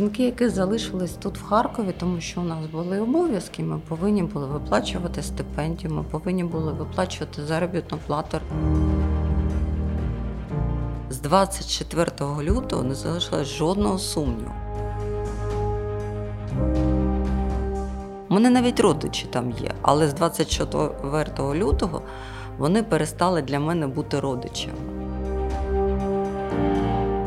жінки, які залишились тут в Харкові, тому що у нас були обов'язки, ми повинні були виплачувати стипендію, ми повинні були виплачувати заробітну плату. З 24 лютого не залишилось жодного сумніву. У мене навіть родичі там є, але з 24 лютого вони перестали для мене бути родичами.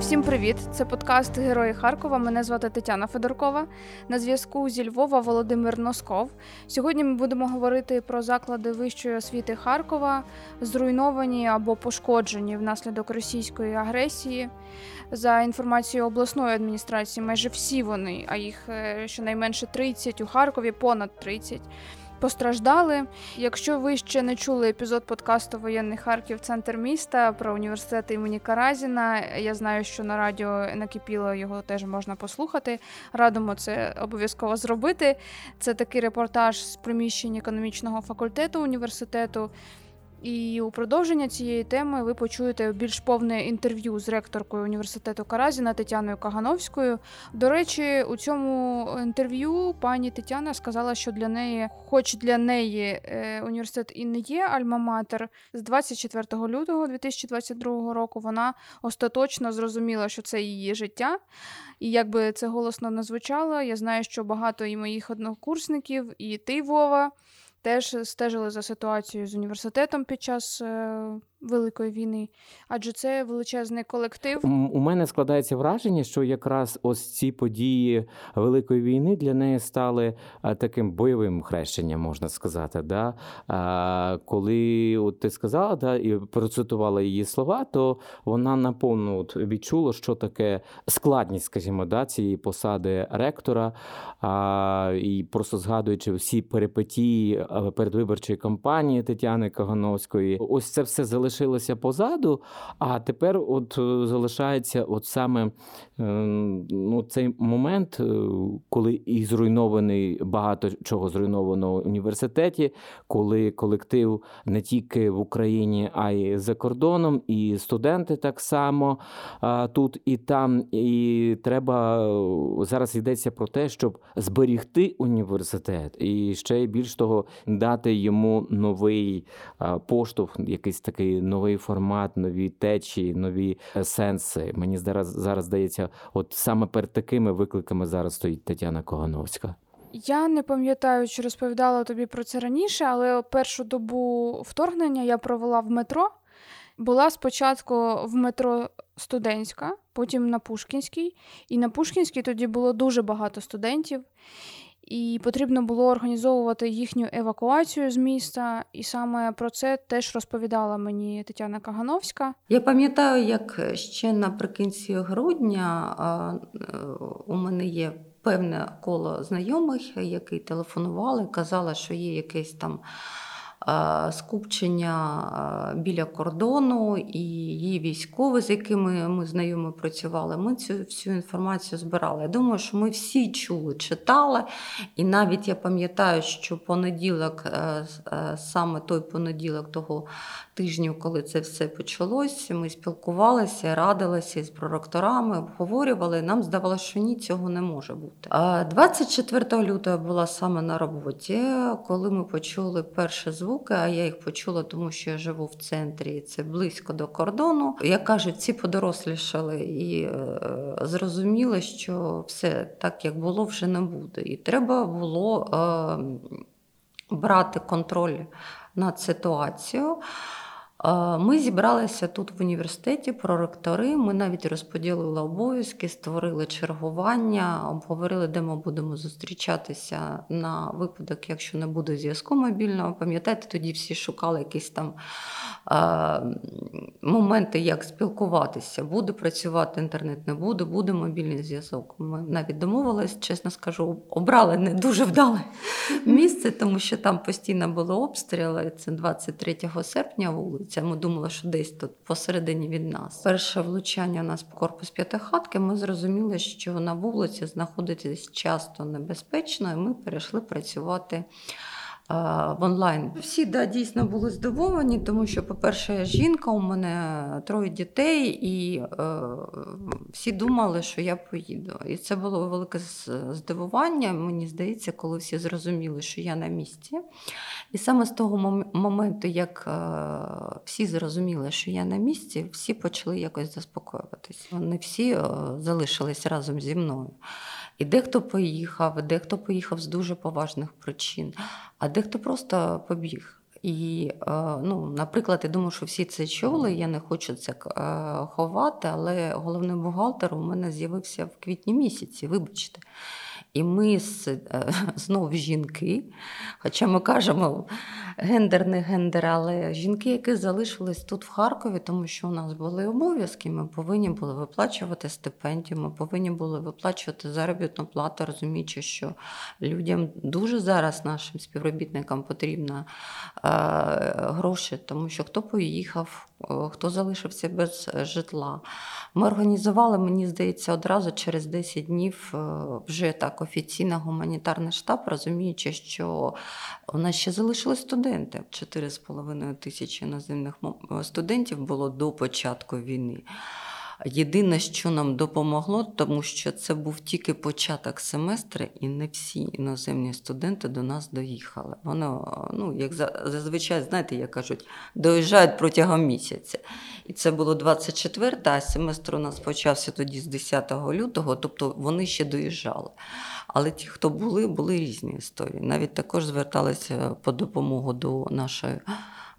Всім привіт! Це подкаст Герої Харкова. Мене звати Тетяна Федоркова. На зв'язку зі Львова Володимир Носков. Сьогодні ми будемо говорити про заклади вищої освіти Харкова, зруйновані або пошкоджені внаслідок російської агресії. За інформацією обласної адміністрації, майже всі вони, а їх е, щонайменше 30, у Харкові понад 30, постраждали. Якщо ви ще не чули епізод подкасту Воєнний Харків, центр міста про університет імені Каразіна, я знаю, що на радіо накипіло його теж можна послухати. Радимо це обов'язково зробити. Це такий репортаж з приміщень економічного факультету університету. І у продовження цієї теми ви почуєте більш повне інтерв'ю з ректоркою університету Каразіна Тетяною Кагановською. До речі, у цьому інтерв'ю пані Тетяна сказала, що для неї, хоч для неї е, університет і не є альма-матер, з 24 лютого 2022 року вона остаточно зрозуміла, що це її життя. І якби це голосно не звучало, я знаю, що багато і моїх однокурсників, і ти, Вова теж стежили за ситуацією з університетом під час е, Великої війни, адже це величезний колектив. У мене складається враження, що якраз ось ці події Великої війни для неї стали таким бойовим хрещенням, можна сказати. Да? Коли от ти сказала да, і процитувала її слова, то вона наповну от відчула, що таке складність, скажімо, да, цієї посади ректора, і просто згадуючи всі перипетії передвиборчої кампанії Тетяни Кагановської, ось це все залишилося залишилося позаду, а тепер от е, залишається от саме е, ну, цей момент, е, коли і зруйнований багато чого зруйновано в університеті, коли колектив не тільки в Україні, а й за кордоном, і студенти так само тут і там. І треба зараз йдеться про те, щоб зберігти університет і ще більш того дати йому новий поштовх, якийсь такий новий формат, нові течії, нові е, сенси. Мені зараз зараз здається, от саме перед такими викликами зараз стоїть Тетяна Когановська. Я не пам'ятаю, чи розповідала тобі про це раніше, але першу добу вторгнення я провела в метро. Була спочатку в метро студентська, потім на Пушкінській. І на Пушкінській тоді було дуже багато студентів і потрібно було організовувати їхню евакуацію з міста. І саме про це теж розповідала мені Тетяна Кагановська. Я пам'ятаю, як ще наприкінці грудня у мене є певне коло знайомих, які телефонували, казали, що є якесь там. Е, скупчення е, біля кордону і її військові, з якими ми знайомі працювали. Ми цю всю інформацію збирали. Я думаю, що ми всі чули, читали. І навіть я пам'ятаю, що понеділок, е, саме той понеділок того тижню, коли це все почалось, ми спілкувалися, радилися з проректорами, обговорювали. Нам здавалося, що ні, цього не може бути. 24 лютого була саме на роботі, коли ми почули перші звуки, а я їх почула, тому що я живу в центрі, це близько до кордону. Як кажуть, всі подорослішали і е, зрозуміли, що все так, як було, вже не буде. І треба було е, брати контроль над ситуацією. Ми зібралися тут в університеті проректори. Ми навіть розподілили обов'язки, створили чергування, обговорили, де ми будемо зустрічатися на випадок, якщо не буде зв'язку мобільного. Пам'ятаєте, тоді всі шукали якісь там моменти, як спілкуватися. Буде працювати інтернет, не буде, буде мобільний зв'язок. Ми навіть домовились, чесно скажу, обрали не дуже вдале місце, тому що там постійно були обстріли. Це 23 серпня вулиця. Ми думали, що десь тут посередині від нас. Перше влучання у нас по корпус п'ятихатки. Ми зрозуміли, що на вулиці знаходитись часто небезпечно, і ми перейшли працювати в онлайн. Всі да, дійсно були здивовані, тому що, по-перше, я жінка, у мене троє дітей, і е, всі думали, що я поїду. І це було велике здивування, мені здається, коли всі зрозуміли, що я на місці. І саме з того моменту, як е, всі зрозуміли, що я на місці, всі почали якось заспокоюватися. Вони всі е, залишились разом зі мною. І дехто поїхав, дехто поїхав з дуже поважних причин, а дехто просто побіг. І, е, ну, наприклад, я думаю, що всі це чули, я не хочу це ховати, але головний бухгалтер у мене з'явився в квітні місяці, вибачте. І ми е, знов жінки, хоча ми кажемо гендер, не гендер, але жінки, які залишились тут в Харкові, тому що у нас були обов'язки, ми повинні були виплачувати стипендію, ми повинні були виплачувати заробітну плату, розуміючи, що людям дуже зараз, нашим співробітникам, потрібно е, гроші, тому що хто поїхав, хто залишився без житла. Ми організували, мені здається, одразу через 10 днів е, вже так офіційно гуманітарний штаб, розуміючи, що у нас ще залишились студенти. 4,5 тисячі іноземних студентів було до початку війни. Єдине, що нам допомогло, тому що це був тільки початок семестру, і не всі іноземні студенти до нас доїхали. Воно, ну, як зазвичай, знаєте, як кажуть, доїжджають протягом місяця. І це було 24, а семестр у нас почався тоді з 10 лютого, тобто вони ще доїжджали. Але ті, хто були, були різні історії. Навіть також зверталися по допомогу до нашої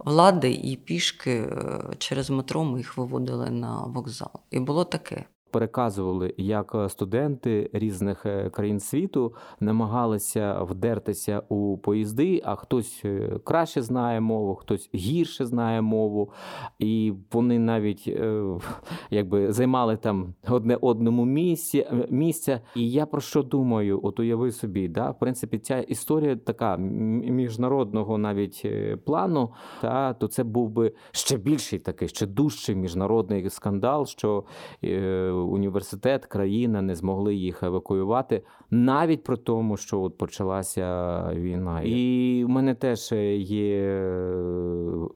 влади і пішки е, через метро ми їх виводили на вокзал. І було таке переказували, як е, студенти різних е, країн світу намагалися вдертися у поїзди, а хтось е, краще знає мову, хтось гірше знає мову, і вони навіть якби займали там одне одному місці місця. І я про що думаю? От уяви собі, да, в принципі, ця історія така міжнародного навіть плану, та то це був би ще більший такий, ще дужчий міжнародний скандал, що університет, країна не змогли їх евакуювати, навіть про тому, що от почалася війна. І в мене теж є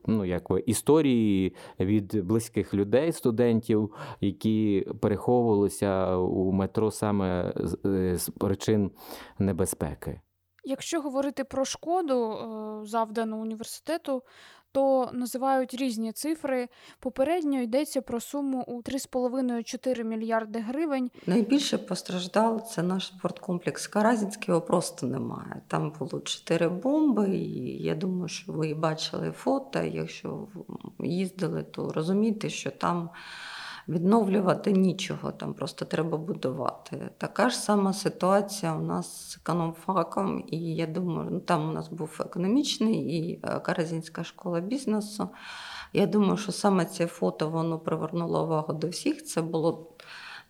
ну, як історії від близьких людей, студентів, які переховувалися у метро саме з причин небезпеки. Якщо говорити про шкоду е, завдану університету, то називають різні цифри. Попередньо йдеться про суму у 3,5-4 мільярди гривень. Найбільше постраждав це наш спорткомплекс Каразінський, його просто немає. Там було чотири бомби, і я думаю, що ви бачили фото. Якщо їздили, то розумієте, що там відновлювати нічого, там просто треба будувати. Така ж сама ситуація у нас з економфаком, і я думаю, ну там у нас був економічний і е, Каразінська школа бізнесу. Я думаю, що саме це фото воно привернуло увагу до всіх. Це було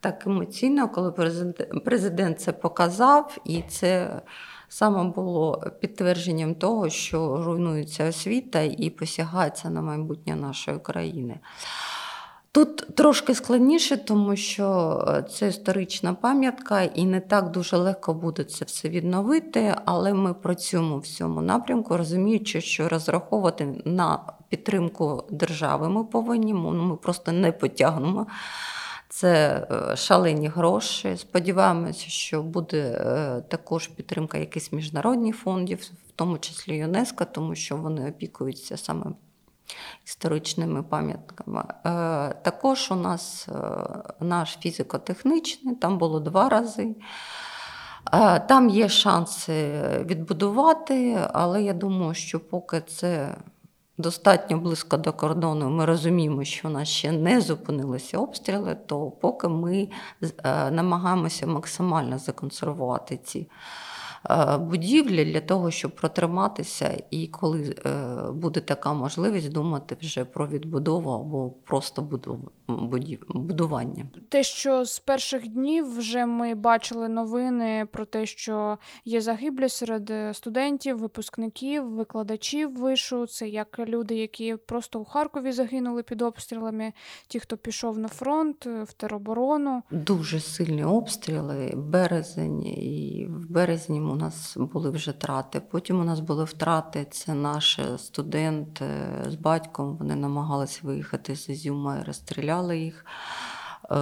так емоційно, коли президент, президент це показав, і це. Саме було підтвердженням того, що руйнується освіта і посягається на майбутнє нашої країни. Тут трошки складніше, тому що е, це історична пам'ятка, і не так дуже легко буде це все відновити, але ми працюємо в цьому напрямку, розуміючи, що розраховувати на підтримку держави ми повинні, ми просто не потягнемо. Це е, шалені гроші. Сподіваємося, що буде е, також підтримка якихось міжнародних фондів, в тому числі ЮНЕСКО, тому що вони опікуються саме історичними пам'ятками. Е, також у нас е, наш фізико-технічний, там було два рази. Е, там є шанси відбудувати, але я думаю, що поки це достатньо близько до кордону, ми розуміємо, що у нас ще не зупинилися обстріли, то поки ми намагаємося максимально законсервувати ці. Е, будівлі для того, щоб протриматися, і коли е, буде така можливість думати вже про відбудову або просто будування. Те, що з перших днів вже ми бачили новини про те, що є загиблі серед студентів, випускників, викладачів вишу. Це як люди, які просто у Харкові загинули під обстрілами, ті, хто пішов на фронт в тероборону. Дуже сильні обстріли, березень і в березні потім у нас були вже трати. Потім у нас були втрати. Це наш студент з батьком. Вони намагалися виїхати з Ізюма і розстріляли їх. Е,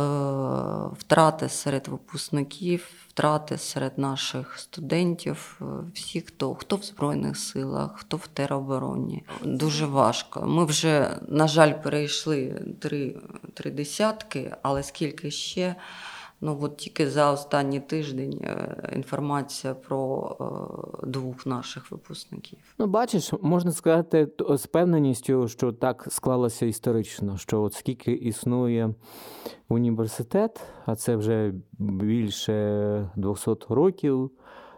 втрати серед випускників, втрати серед наших студентів, е, всі, хто хто в Збройних силах, хто в теробороні. Дуже важко. Ми вже, на жаль, перейшли три, три десятки, але скільки ще. Ну от тільки за останній тиждень е, інформація про е, двох наших випускників. Ну, бачиш, можна сказати з певненістю, що так склалося історично, що от скільки існує університет, а це вже більше 200 років.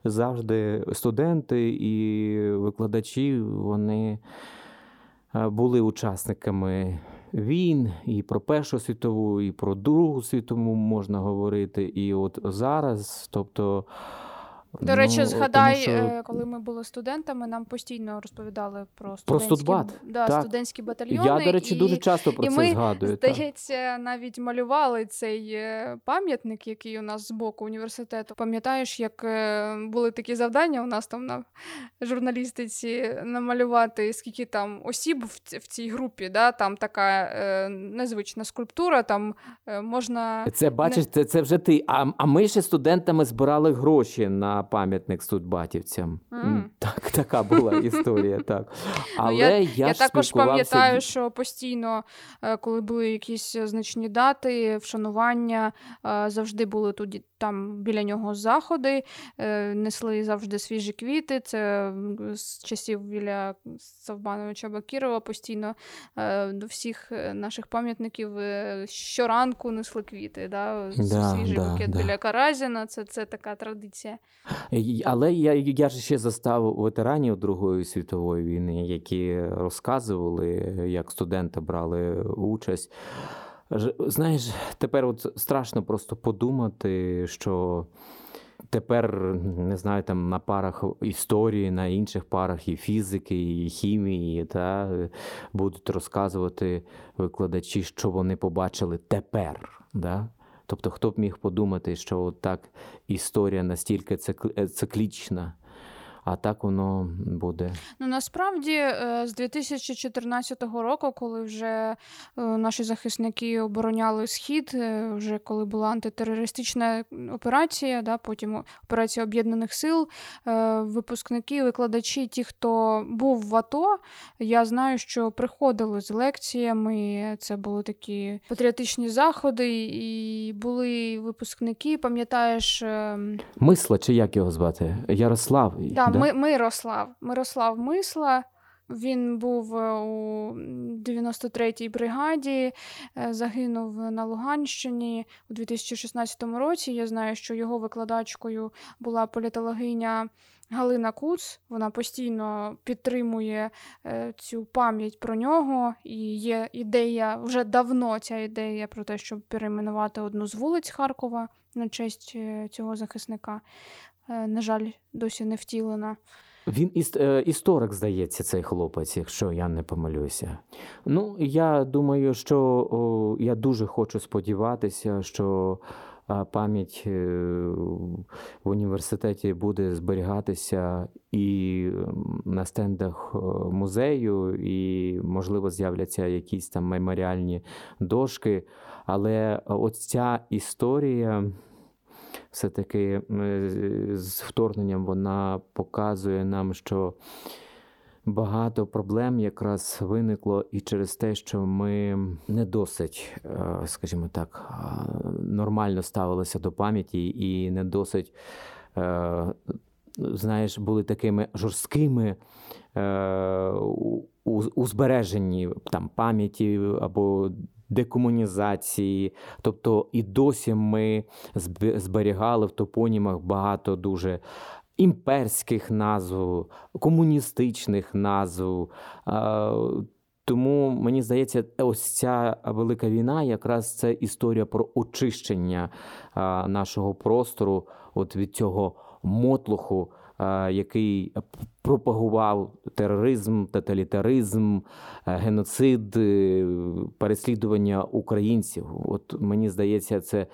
Завжди студенти і викладачі вони е, були учасниками війн, і про Першу світову, і про Другу світову можна говорити. І от зараз, тобто. До речі, ну, згадай, що... Е, коли ми були студентами, нам постійно розповідали про студентські, про да, так. студентські батальйони. Я, до речі, і, дуже часто про і це ми, згадую. Здається, так. навіть малювали цей е, пам'ятник, який у нас з боку університету. Пам'ятаєш, як е, були такі завдання у нас там на журналістиці намалювати, скільки там осіб в цій групі, да? там така е, незвична скульптура, там можна. Це бачиш, це це вже ти. А, а ми ще студентами збирали гроші на пам'ятник студбатівцям. Mm. Так, Така була історія. так. Але ну, Я, я, я також пам'ятаю, що постійно, е, коли були якісь значні дати, вшанування, е, завжди були тут там біля нього заходи, е, несли завжди свіжі квіти. Це з часів біля Савбановича Бакірова постійно до всіх наших пам'ятників щоранку несли квіти. Да? Да, Свіжий да, букет да. біля Каразіна. Це, це така традиція. Але я я ж ще застав ветеранів Другої світової війни, які розказували, як студенти брали участь. Знаєш, тепер от страшно просто подумати, що тепер не знаю, там на парах історії, на інших парах і фізики, і хімії, та будуть розказувати викладачі, що вони побачили тепер. Да? Тобто, хто б міг подумати, що так історія настільки циклічна, а так воно буде. Ну насправді е, з 2014 року, коли вже е, наші захисники обороняли схід, е, вже коли була антитерористична операція, да, потім операція об'єднаних сил, випускники, викладачі, ті, хто був в АТО, я знаю, що приходили з лекціями. Це були такі патріотичні заходи, і були випускники, пам'ятаєш. Ем, Мисла, чи як його звати? Ярослав. Да, да? Мирослав. Мирослав Мисла. Він був е, у 93-й бригаді, е, загинув на Луганщині у 2016 році. Я знаю, що його викладачкою була політологиня Галина Куц. Вона постійно підтримує е, цю пам'ять про нього. І є ідея вже давно ця ідея про те, щоб перейменувати одну з вулиць Харкова на честь цього захисника. Е, на жаль, досі не втілена. Він іс- е, історик, здається, цей хлопець, якщо я не помилюся. Ну, я думаю, що о, я дуже хочу сподіватися, що пам'ять е, в університеті буде зберігатися і на стендах музею, і, можливо, з'являться якісь там меморіальні дошки. Але оця історія все-таки з вторгненням вона показує нам, що багато проблем якраз виникло і через те, що ми не досить, е, скажімо так, нормально ставилися до пам'яті і не досить. Е, знаєш, були такими жорсткими е, у, у збереженні там пам'яті або декомунізації. Тобто і досі ми зберігали в топонімах багато дуже. Імперських назв, комуністичних назв. Тому мені здається, ось ця велика війна якраз це історія про очищення нашого простору от від цього мотлуху який пропагував тероризм, тоталітаризм, геноцид, переслідування українців. От мені здається, це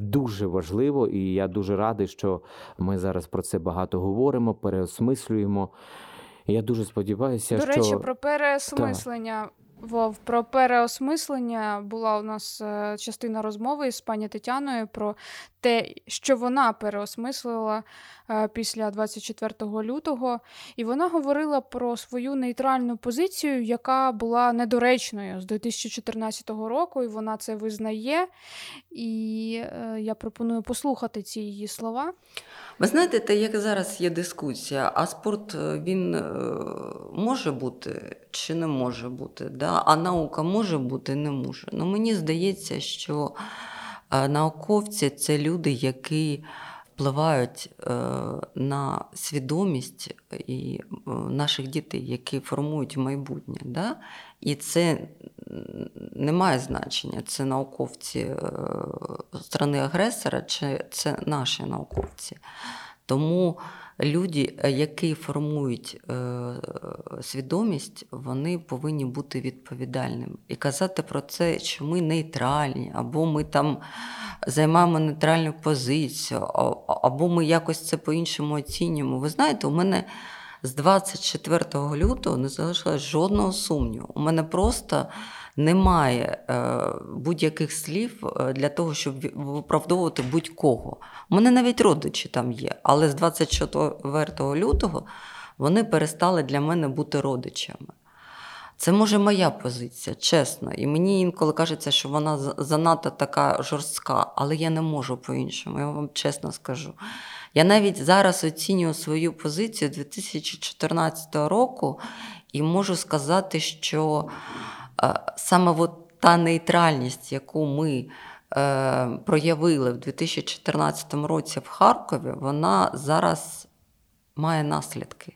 дуже важливо, і я дуже радий, що ми зараз про це багато говоримо, переосмислюємо. Я дуже сподіваюся, До що... речі, про переосмислення. Вов, про переосмислення була у нас е, частина розмови з пані Тетяною про те, що вона переосмислила е, після 24 лютого, і вона говорила про свою нейтральну позицію, яка була недоречною з 2014 року, і вона це визнає. І е, я пропоную послухати ці її слова. Ви знаєте, те, як зараз є дискусія, а спорт е, він може бути чи не може бути, да? а наука може бути, не може. Ну, Мені здається, що е, науковці це люди, які впливають на свідомість і наших дітей, які формують майбутнє. Да? І це не має значення, це науковці страни агресора, чи це наші науковці. Тому люди, які формують е, свідомість, вони повинні бути відповідальними. І казати про це, що ми нейтральні, або ми там займаємо нейтральну позицію, або ми якось це по-іншому оцінюємо. Ви знаєте, у мене з 24 лютого не залишилось жодного сумніву. У мене просто немає е, будь-яких слів е, для того, щоб виправдовувати будь-кого. У мене навіть родичі там є, але з 24 лютого вони перестали для мене бути родичами. Це може моя позиція, чесно. І мені інколи кажеться, що вона занадто така жорстка, але я не можу по-іншому, я вам чесно скажу. Я навіть зараз оцінюю свою позицію 2014 року і можу сказати, що саме от та нейтральність, яку ми е, проявили в 2014 році в Харкові, вона зараз має наслідки.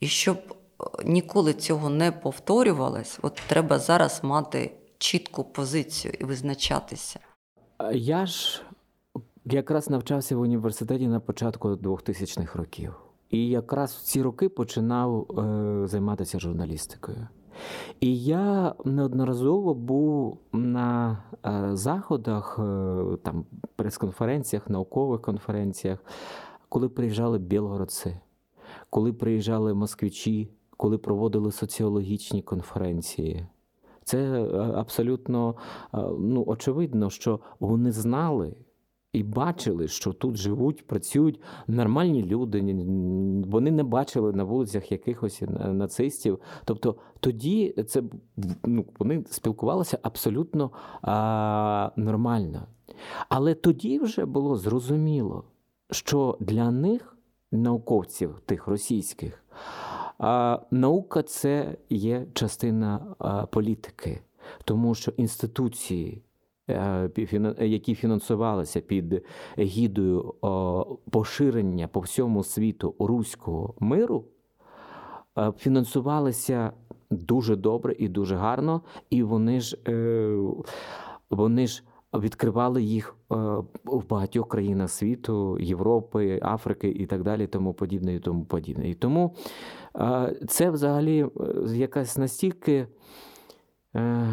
І щоб е, ніколи цього не повторювалось, от треба зараз мати чітку позицію і визначатися. Я ж якраз навчався в університеті на початку 2000-х років. І якраз в ці роки починав е, займатися журналістикою. І я неодноразово був на е, заходах, е, там прес-конференціях, наукових конференціях, коли приїжджали білгородці, коли приїжджали москвичі, коли проводили соціологічні конференції. Це е, абсолютно ну, очевидно, що вони знали і бачили, що тут живуть, працюють нормальні люди. Вони не бачили на вулицях якихось нацистів. Тобто тоді це ну, вони спілкувалися абсолютно а, нормально. Але тоді вже було зрозуміло, що для них, науковців тих російських, а, наука це є частина а, політики, тому що інституції. Е, які фінансувалися під гідою поширення по всьому світу руського миру, е, фінансувалися дуже добре і дуже гарно, і вони ж е, вони ж відкривали їх в багатьох країнах світу, Європи, Африки і так далі, тому подібне, і тому подібне. І тому це взагалі якась настільки. Е,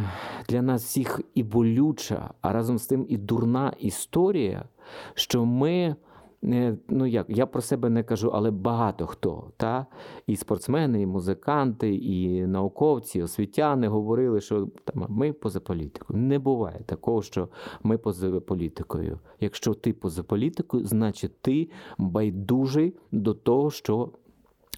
для нас всіх і болюча, а разом з тим і дурна історія, що ми. Е, ну як, я про себе не кажу, але багато хто, та? і спортсмени, і музиканти, і науковці, і освітяни говорили, що там, ми поза політикою. Не буває такого, що ми поза політикою. Якщо ти поза політикою, значить ти байдужий до того, що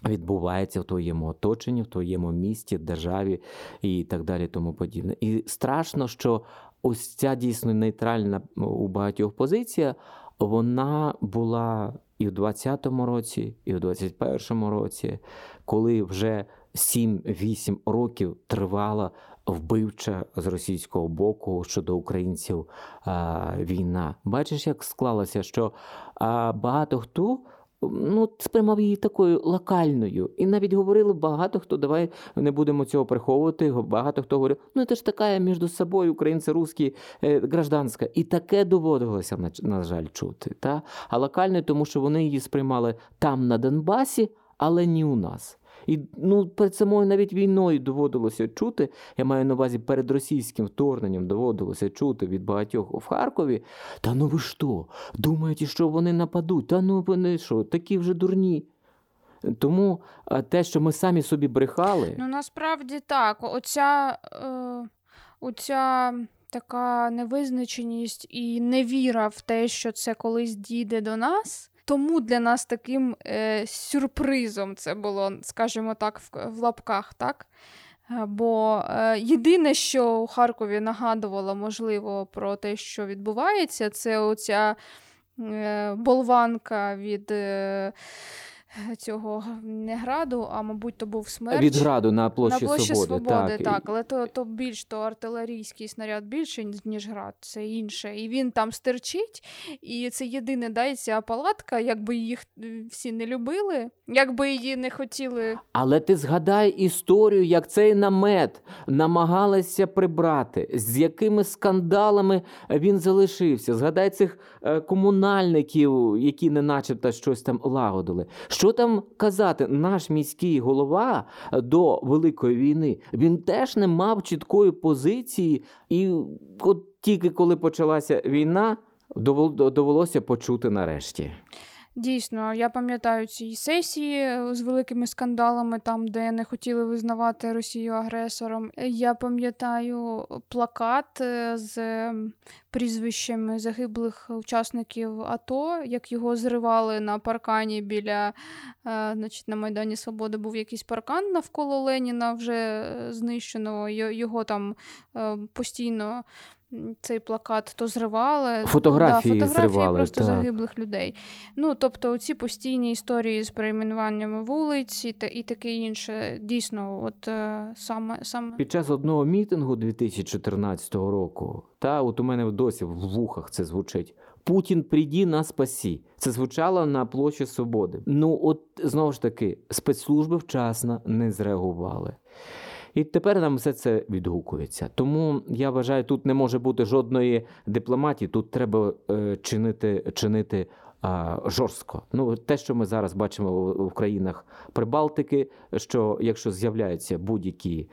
відбувається в твоєму оточенні, в твоєму місті, державі і так далі, тому подібне. І страшно, що ось ця дійсно нейтральна у багатьох позиція, вона була і в 20-му році, і в 21-му році, коли вже 7-8 років тривала вбивча з російського боку щодо українців а, війна. Бачиш, як склалося, що а, багато хто ну, сприймав її такою локальною. І навіть говорили багато хто, давай не будемо цього приховувати. Багато хто говорив, ну це ж така між собою українці, русські, е, гражданська. І таке доводилося, на, на жаль, чути. Та? А локальне, тому що вони її сприймали там, на Донбасі, але не у нас. І ну, перед самою навіть війною доводилося чути. Я маю на увазі перед російським вторгненням доводилося чути від багатьох в Харкові. Та ну ви що? Думаєте, що вони нападуть? Та ну вони що, такі вже дурні. Тому те, що ми самі собі брехали. Ну насправді так. Оця, е, оця така невизначеність і невіра в те, що це колись дійде до нас. Тому для нас таким е, сюрпризом це було, скажімо так, в, в лапках, так? Е, бо е, єдине, що у Харкові нагадувало, можливо, про те, що відбувається, це оця е, болванка від. Е, цього не граду, а мабуть, то був смерч. Від граду на площі, на площі Свободи. Свободи. Так, так. Але то то більш то артилерійський снаряд більше, ніж град, це інше. І він там стерчить, і це єдине ця палатка, якби їх е, всі не любили, якби її не хотіли. Але ти згадай історію, як цей намет намагалися прибрати, з якими скандалами він залишився. Згадай цих е, комунальників, які не начебто щось там лагодили. Що там казати, наш міський голова до Великої війни він теж не мав чіткої позиції, і от тільки коли почалася війна, довелося почути нарешті. Дійсно, я пам'ятаю ці сесії е, з великими скандалами, там, де не хотіли визнавати Росію агресором. Я пам'ятаю плакат е, з прізвищами загиблих учасників АТО, як його зривали на паркані біля е, значить, на Майдані Свободи був якийсь паркан навколо Леніна, вже знищеного. Його там постійно цей плакат то зривали. Фотографії, да, фотографії зривали, просто так. загиблих людей. Ну, тобто, ці постійні історії з перейменуваннями вулиць і, та, і таке інше, дійсно, от е, саме саме. Під час одного мітингу 2014 року, та от у мене досі в вухах це звучить. Путін прийді на спасі. Це звучало на площі Свободи. Ну, от знову ж таки, спецслужби вчасно не зреагували. І тепер нам все це відгукується. Тому я вважаю, тут не може бути жодної дипломатії. Тут треба е, чинити чинити жорстко. Ну те, що ми зараз бачимо в, країнах Прибалтики, що якщо з'являються будь-які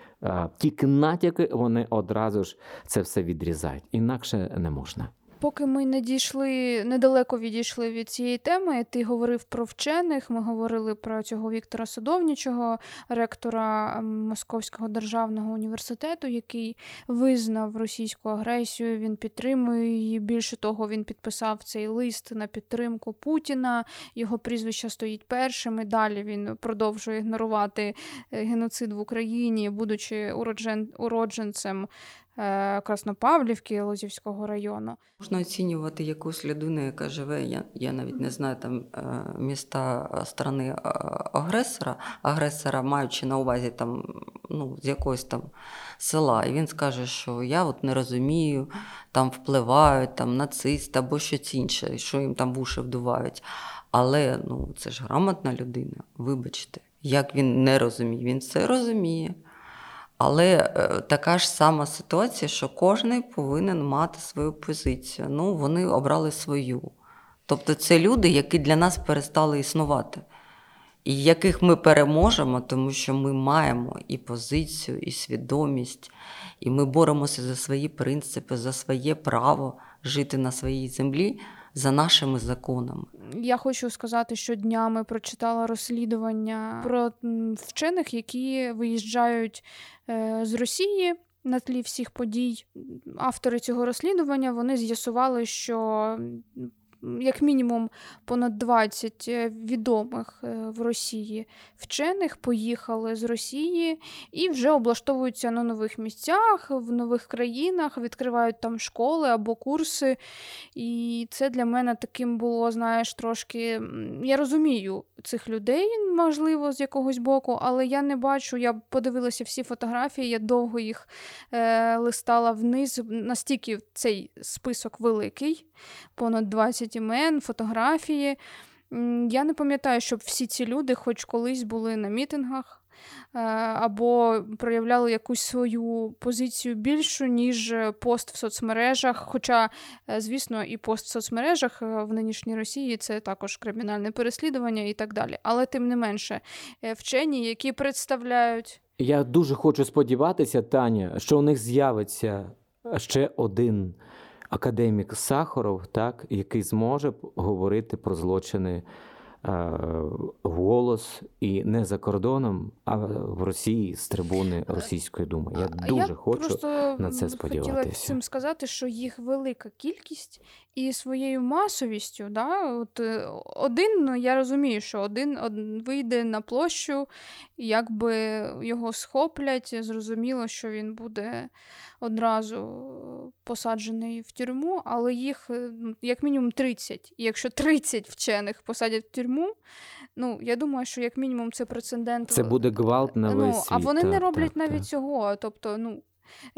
тільки натяки, вони одразу ж це все відрізають. Інакше не можна. Поки ми не дійшли, недалеко відійшли від цієї теми, ти говорив про вчених. Ми говорили про цього Віктора Садовнічого, ректора Московського державного університету, який визнав російську агресію. Він підтримує її. Більше того, він підписав цей лист на підтримку Путіна. Його прізвище стоїть першим. і Далі він продовжує ігнорувати е, геноцид в Україні, будучи уроджен, уродженцем Краснопавлівки Лозівського району. Можна оцінювати якусь людину, яка живе. Я я навіть не знаю там е, міста е, сторони агресора, агресора, маючи на увазі там ну, з якогось там села. І він скаже, що я от не розумію, там впливають там нацисти або щось інше, що їм там в уші вдувають. Але ну, це ж грамотна людина, вибачте, як він не розуміє, він все розуміє. Але е, така ж сама ситуація, що кожен повинен мати свою позицію. Ну, вони обрали свою. Тобто це люди, які для нас перестали існувати, і яких ми переможемо, тому що ми маємо і позицію, і свідомість, і ми боремося за свої принципи, за своє право жити на своїй землі за нашими законами. Я хочу сказати, що днями прочитала розслідування про вчених, які виїжджають е, з Росії. На тлі всіх подій автори цього розслідування вони з'ясували, що як мінімум понад 20 е, відомих е, в Росії вчених поїхали з Росії і вже облаштовуються на нових місцях, в нових країнах, відкривають там школи або курси. І це для мене таким було, знаєш, трошки. Я розумію цих людей, можливо, з якогось боку, але я не бачу, я подивилася всі фотографії, я довго їх е, листала вниз, настільки цей список великий, понад 20 імен, фотографії. Я не пам'ятаю, щоб всі ці люди, хоч колись були на мітингах. Е, або проявляли якусь свою позицію більшу, ніж пост в соцмережах. Хоча, е, звісно, і пост в соцмережах е, в нинішній Росії це також кримінальне переслідування і так далі. Але тим не менше, вчені, які представляють. Я дуже хочу сподіватися, Таня, що у них з'явиться ще один академік Сахаров, так, який зможе говорити про злочини. Е, голос і не за кордоном, а в Росії з трибуни Російської думи. Я дуже я хочу просто на це сподіватися. Хотіла цим сказати, що їх велика кількість і своєю масовістю, да, от е, один, ну я розумію, що один, один вийде на площу, якби його схоплять, зрозуміло, що він буде одразу посаджений в тюрму, але їх е, як мінімум 30. І якщо 30 вчених посадять в тюрму, ну я думаю, що як мінімум це прецедент. Це буде гвалт на ну, весь світ. А вони не роблять так, навіть так. цього. Тобто, ну.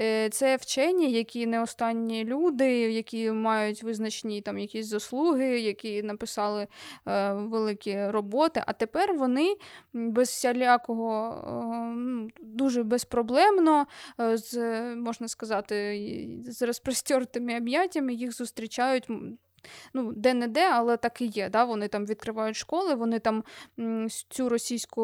Е, це вчені, які не останні люди, які мають визначні там якісь заслуги, які написали е, великі роботи. А тепер вони без всілякого е, дуже безпроблемно, е, з можна сказати, з розпростертими об'яттями їх зустрічають ну, де-не-де, але так і є. Да? Вони там відкривають школи, вони там цю російську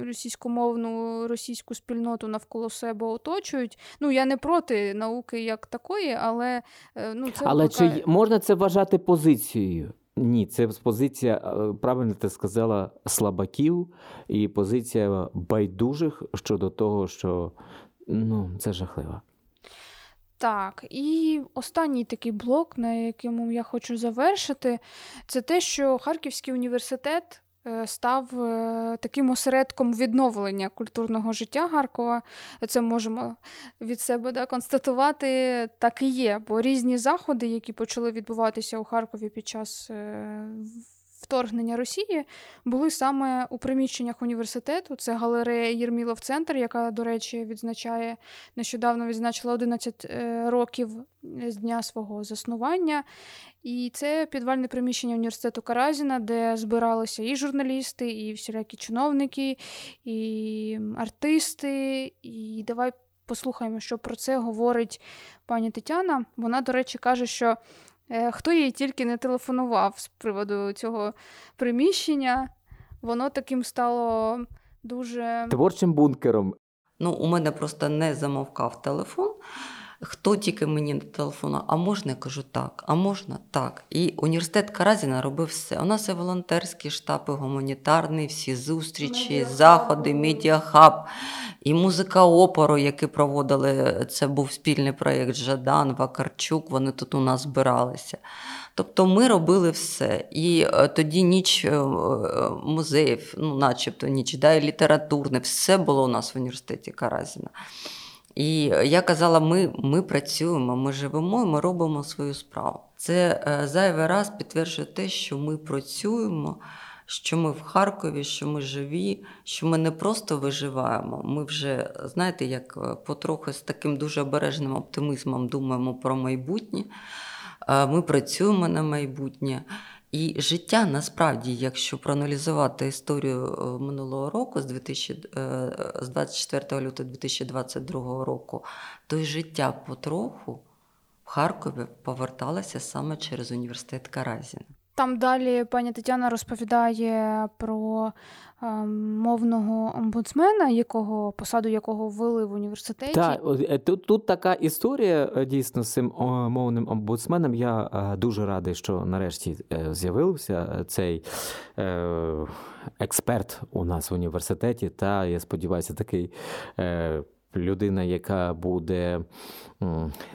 російськомовну російську спільноту навколо себе оточують. Ну, я не проти науки як такої, але е, ну, це Але викликає... чи можна це вважати позицією? Ні, це позиція, е, правильно ти сказала, слабаків і позиція байдужих щодо того, що ну, це жахливо. Так, і останній такий блок, на якому я хочу завершити, це те, що Харківський університет е, став е, таким осередком відновлення культурного життя Харкова. Це можемо від себе да, констатувати, так і є. Бо різні заходи, які почали відбуватися у Харкові під час е, вторгнення Росії були саме у приміщеннях університету. Це галерея Єрмілов Центр, яка, до речі, відзначає нещодавно відзначила 11 е, років з дня свого заснування. І це підвальне приміщення університету Каразіна, де збиралися і журналісти, і всілякі чиновники, і артисти. І давай послухаємо, що про це говорить пані Тетяна. Вона, до речі, каже, що Е, хто їй тільки не телефонував з приводу цього приміщення, воно таким стало дуже творчим бункером. Ну, у мене просто не замовкав телефон. Хто тільки мені телефонував, а можна, я кажу так, а можна так. І університет Каразіна робив все. У нас є волонтерські штаби, гуманітарні, всі зустрічі, заходи, медіахаб. І музика опору, які проводили, це був спільний проєкт Жадан, Вакарчук, вони тут у нас збиралися. Тобто ми робили все. І е, тоді ніч е, музеїв, ну, начебто ніч, да, і літературне, все було у нас в університеті Каразіна. І я казала, ми ми працюємо, ми живемо, ми робимо свою справу. Це е, зайвий раз підтверджує те, що ми працюємо що ми в Харкові, що ми живі, що ми не просто виживаємо. Ми вже, знаєте, як е, потроху з таким дуже обережним оптимізмом думаємо про майбутнє. Е, ми працюємо на майбутнє. І життя насправді, якщо проаналізувати історію е, минулого року, з 2000, з 24 лютого 2022 року, то й життя потроху в Харкові поверталося саме через університет Каразіна. Там далі пані Тетяна розповідає про е, мовного омбудсмена, якого посаду якого ввели в університеті. Так, е, тут тут така історія е, дійсно з цим мовним омбудсменом. Я е, дуже радий, що нарешті з'явився цей експерт у нас в університеті. Та я сподіваюся, такий. Людина, яка буде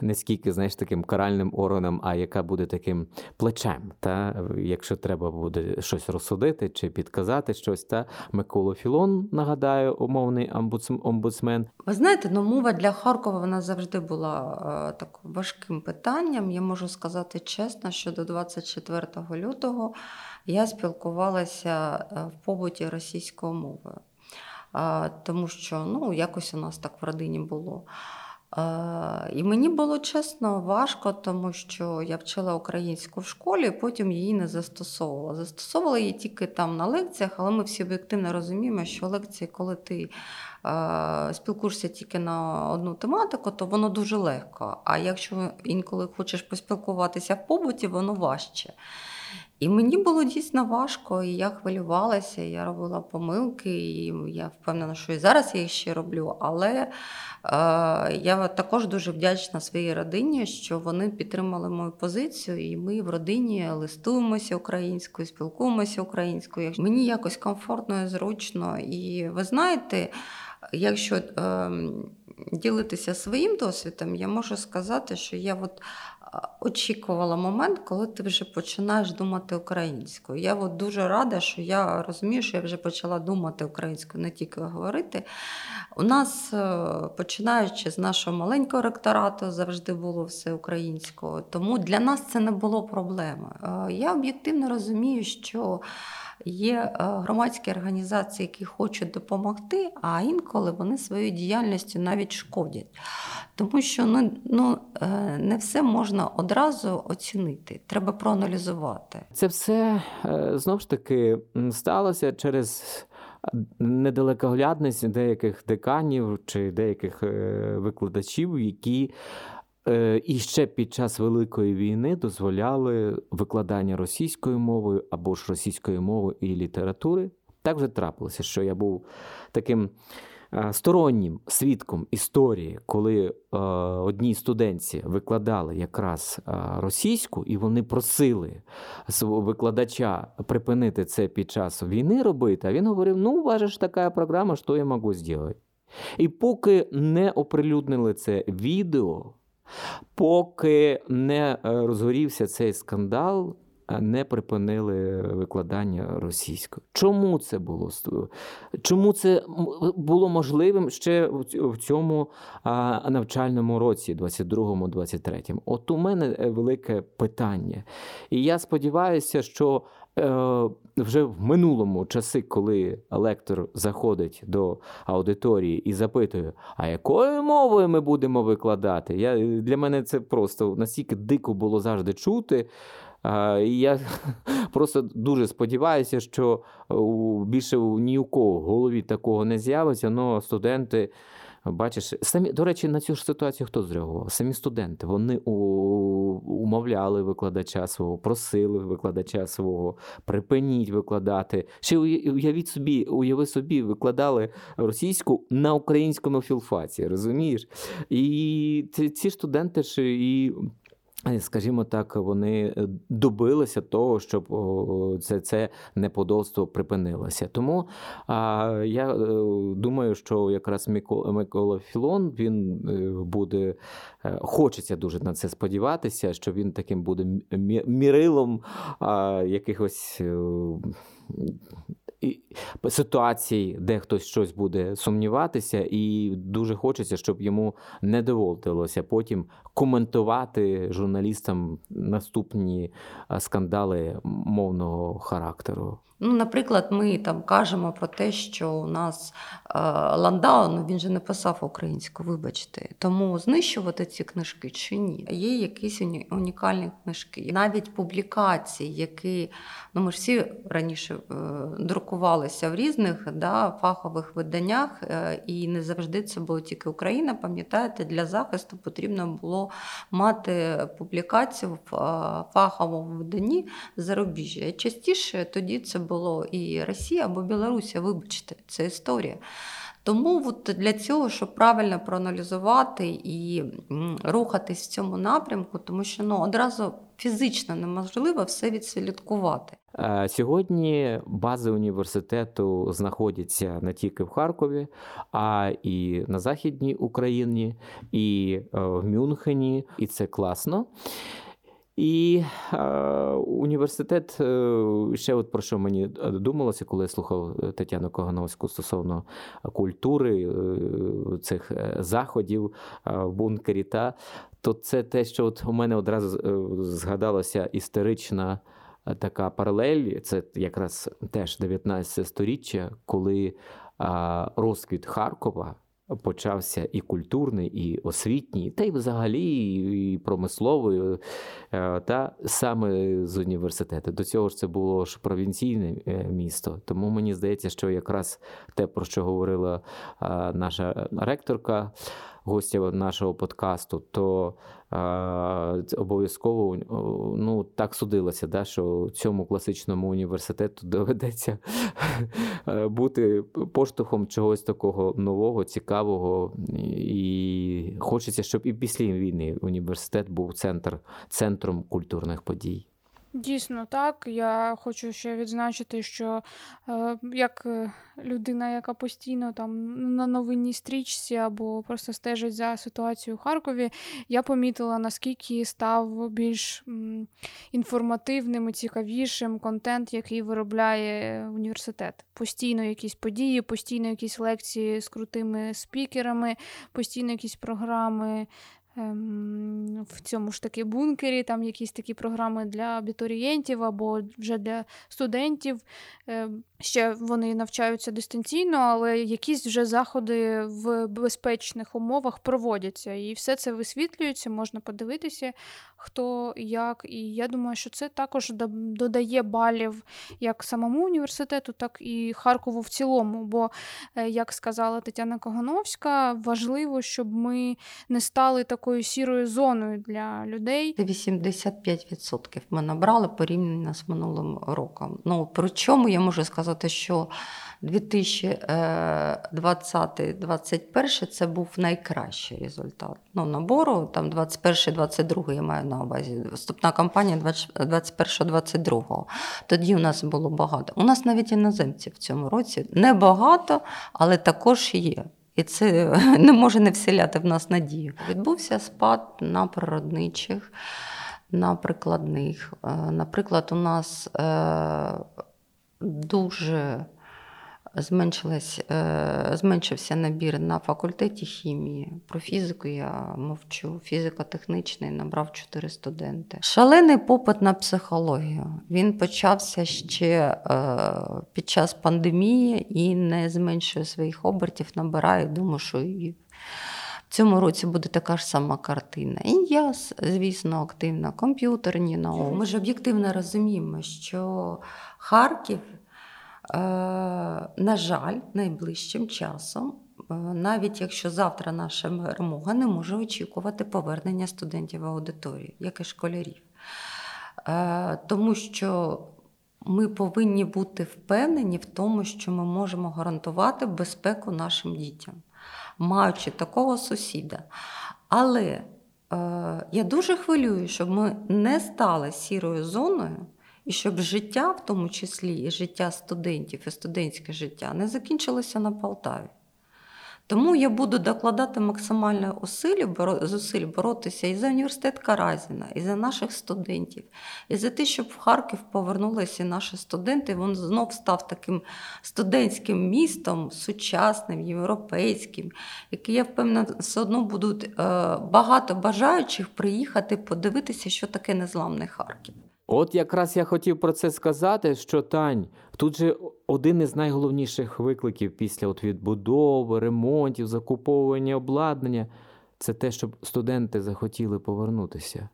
не скільки знаєш, таким каральним органом, а яка буде таким плечем. Та Якщо треба буде щось розсудити чи підказати щось, та Микола Філон, нагадаю, умовний омбудсмен. Ви знаєте, ну мова для Харкова вона завжди була е, так важким питанням. Я можу сказати чесно, що до 24 лютого я спілкувалася е, в побуті російською мовою тому що ну, якось у нас так в родині було. І мені було чесно важко, тому що я вчила українську в школі, потім її не застосовувала. Застосовувала її тільки там на лекціях, але ми всі об'єктивно розуміємо, що лекції, коли ти спілкуєшся тільки на одну тематику, то воно дуже легко. А якщо інколи хочеш поспілкуватися в побуті, воно важче. І мені було дійсно важко, і я хвилювалася, і я робила помилки, і я впевнена, що і зараз я їх ще роблю. Але е, я також дуже вдячна своїй родині, що вони підтримали мою позицію, і ми в родині листуємося українською, спілкуємося українською. Мені якось комфортно і зручно. І ви знаєте, якщо е, ділитися своїм досвідом, я можу сказати, що я от очікувала момент, коли ти вже починаєш думати українською. Я от дуже рада, що я розумію, що я вже почала думати українською, не тільки говорити. У нас, е, починаючи з нашого маленького ректорату, завжди було все українською, тому для нас це не було проблеми. Е, я об'єктивно розумію, що Є е, громадські організації, які хочуть допомогти, а інколи вони своєю діяльністю навіть шкодять. Тому що ну, ну, е, не все можна одразу оцінити, треба проаналізувати. Це все е, знову ж таки сталося через недалекоглядність деяких деканів чи деяких викладачів, які і ще під час Великої війни дозволяли викладання російською мовою або ж російською мовою і літератури. Так вже трапилося, що я був таким е, стороннім свідком історії, коли е, одній студентці викладали якраз російську, і вони просили свого викладача припинити це під час війни робити. А він говорив: ну, бачиш, така програма, що я можу зробити. І поки не оприлюднили це відео. Поки не е, розгорівся цей скандал, е, не припинили викладання російською. Чому це було? Чому це було можливим ще в цьому навчальному році, 22-23? От у мене е, велике питання. І я сподіваюся, що вже в минулому часи, коли лектор заходить до аудиторії і запитує, а якою мовою ми будемо викладати? Я, Для мене це просто настільки дико було завжди чути. І я просто дуже сподіваюся, що більше ні у кого в голові такого не з'явиться, але студенти. Бачиш, самі, до речі, на цю ж ситуацію хто зреагував? Самі студенти. Вони умовляли викладача свого, просили викладача свого, припиніть викладати. Ще уявіть собі, уяви собі, викладали російську на українському філфаці, розумієш? І ці студенти ж і Скажімо так, вони е, добилися того, щоб це це неподобство припинилося. Тому а, я е, думаю, що якраз Микола, Філон він е, буде, хочеться дуже на це сподіватися, що він таким буде мірилом а, якихось ситуацій, де хтось щось буде сумніватися, і дуже хочеться, щоб йому не доводилося потім коментувати журналістам наступні скандали мовного характеру. Ну, Наприклад, ми там кажемо про те, що у нас е, Ландау, ну він же не писав українську, вибачте. Тому знищувати ці книжки чи ні? Є якісь унікальні книжки. Навіть публікації, які ну ми ж всі раніше е, друкувалися в різних да, фахових виданнях, е, і не завжди це було тільки Україна. Пам'ятаєте, для захисту потрібно було мати публікацію в е, фаховому виданні зарубіжжя. Частіше тоді це було і Росія або Білорусія, вибачте, це історія. Тому от для цього, щоб правильно проаналізувати і рухатись в цьому напрямку, тому що ну, одразу фізично неможливо все відслідкувати. Е, сьогодні бази університету знаходяться не тільки в Харкові, а і на Західній Україні, і е, в Мюнхені, і це класно. І е, університет е, ще от про що мені думалося, коли я слухав Тетяну Когановську стосовно культури е, цих е, заходів е, в бункері, та, то це те, що от у мене одразу е, згадалася історична. Така паралель, це якраз теж 19 сторіччя, коли а, розквіт Харкова почався і культурний, і освітній, та й взагалі і промисловий, е, та саме з університету. До цього ж це було ж провінційне е, місто. Тому мені здається, що якраз те, про що говорила наша ректорка гостя нашого подкасту, то а, обов'язково ну, так судилося, да, що цьому класичному університету доведеться бути поштовхом чогось такого нового, цікавого. І хочеться, щоб і після війни університет був центр, центром культурних подій. Дійсно, так. Я хочу ще відзначити, що е, як е, людина, яка постійно там на новинній стрічці або просто стежить за ситуацією в Харкові, я помітила, наскільки став більш м, інформативним і цікавішим контент, який виробляє університет. Постійно якісь події, постійно якісь лекції з крутими спікерами, постійно якісь програми ем, в цьому ж таки бункері, там якісь такі програми для абітурієнтів або вже для студентів. Ем, ще вони навчаються дистанційно, але якісь вже заходи в безпечних умовах проводяться. І все це висвітлюється, можна подивитися, хто як. І я думаю, що це також додає балів як самому університету, так і Харкову в цілому. Бо, е, як сказала Тетяна Когановська, важливо, щоб ми не стали такою сірою зоною для людей. 85% ми набрали порівняно з минулим роком. Ну, при чому я можу сказати, що 2020-2021 це був найкращий результат. Ну, набору там 21-22 я маю на увазі. Вступна кампанія 21-22. Тоді у нас було багато. У нас навіть іноземців в цьому році небагато, але також є. І це не може не вселяти в нас надію. Відбувся спад на природничих, на прикладних. Е, наприклад, у нас е, дуже зменшилась, е, зменшився набір на факультеті хімії. Про фізику я мовчу. Фізико-технічний набрав 4 студенти. Шалений попит на психологію. Він почався ще під час пандемії і не зменшує своїх обертів, набирає. Думаю, що і цьому році буде така ж сама картина. І я, звісно, активна, комп'ютерні науки. Ми ж об'єктивно розуміємо, що Харків, е, на жаль, найближчим часом. Е, навіть якщо завтра наша перемога не може очікувати повернення студентів в аудиторію, як і школярів. Е, тому що ми повинні бути впевнені в тому, що ми можемо гарантувати безпеку нашим дітям маючи такого сусіда. Але е, я дуже хвилюю, щоб ми не стали сірою зоною, і щоб життя, в тому числі і життя студентів, і студентське життя, не закінчилося на Полтаві. Тому я буду докладати максимально зусиль боротися і за університет Каразіна, і за наших студентів, і за те, щоб в Харків повернулися наші студенти. Він знов став таким студентським містом, сучасним, європейським, який я впевнена, все одно будуть е, багато бажаючих приїхати подивитися, що таке незламний Харків. От якраз я хотів про це сказати, що Тань, тут же один із найголовніших викликів після от відбудови, ремонтів, закуповування обладнання це те, щоб студенти захотіли повернутися.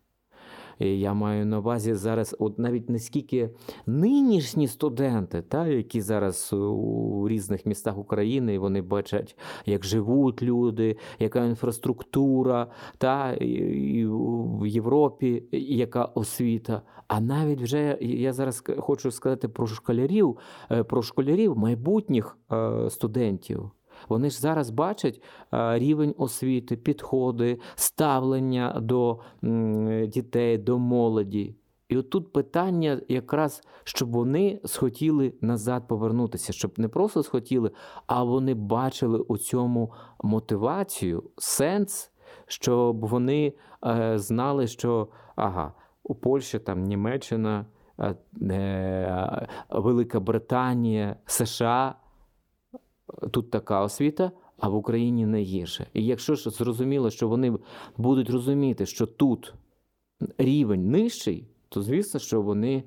Я маю на увазі зараз, от навіть не скільки нинішні студенти, та, які зараз у різних містах України вони бачать, як живуть люди, яка інфраструктура, та, і в Європі, яка освіта. А навіть вже я зараз хочу сказати про школярів, е, про школярів майбутніх е, студентів. Вони ж зараз бачать рівень освіти, підходи, ставлення до дітей, до молоді. І отут питання якраз, щоб вони схотіли назад повернутися, щоб не просто схотіли, а вони бачили у цьому мотивацію, сенс, щоб вони е, знали, що ага, у Польщі там Німеччина, е, е, Велика Британія, США тут така освіта, а в Україні не гірше. І якщо ж зрозуміло, що вони будуть розуміти, що тут рівень нижчий, то звісно, що вони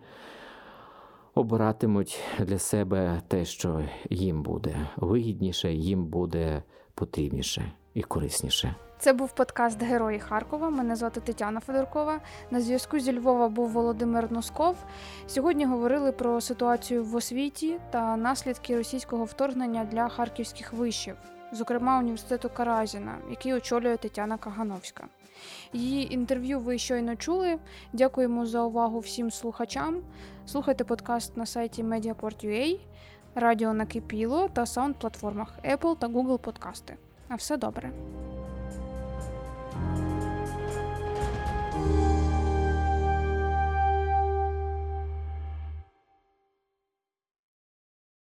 обиратимуть для себе те, що їм буде вигідніше, їм буде потрібніше і корисніше. Це був подкаст Герої Харкова. Мене звати Тетяна Федоркова. На зв'язку зі Львова був Володимир Носков. Сьогодні говорили про ситуацію в освіті та наслідки російського вторгнення для харківських вишів, зокрема університету Каразіна, який очолює Тетяна Кагановська. Її інтерв'ю ви щойно чули. Дякуємо за увагу всім слухачам. Слухайте подкаст на сайті Mediaport.ua, радіо Накипіло та саунд-платформах Apple та Google Подкасти. На все добре.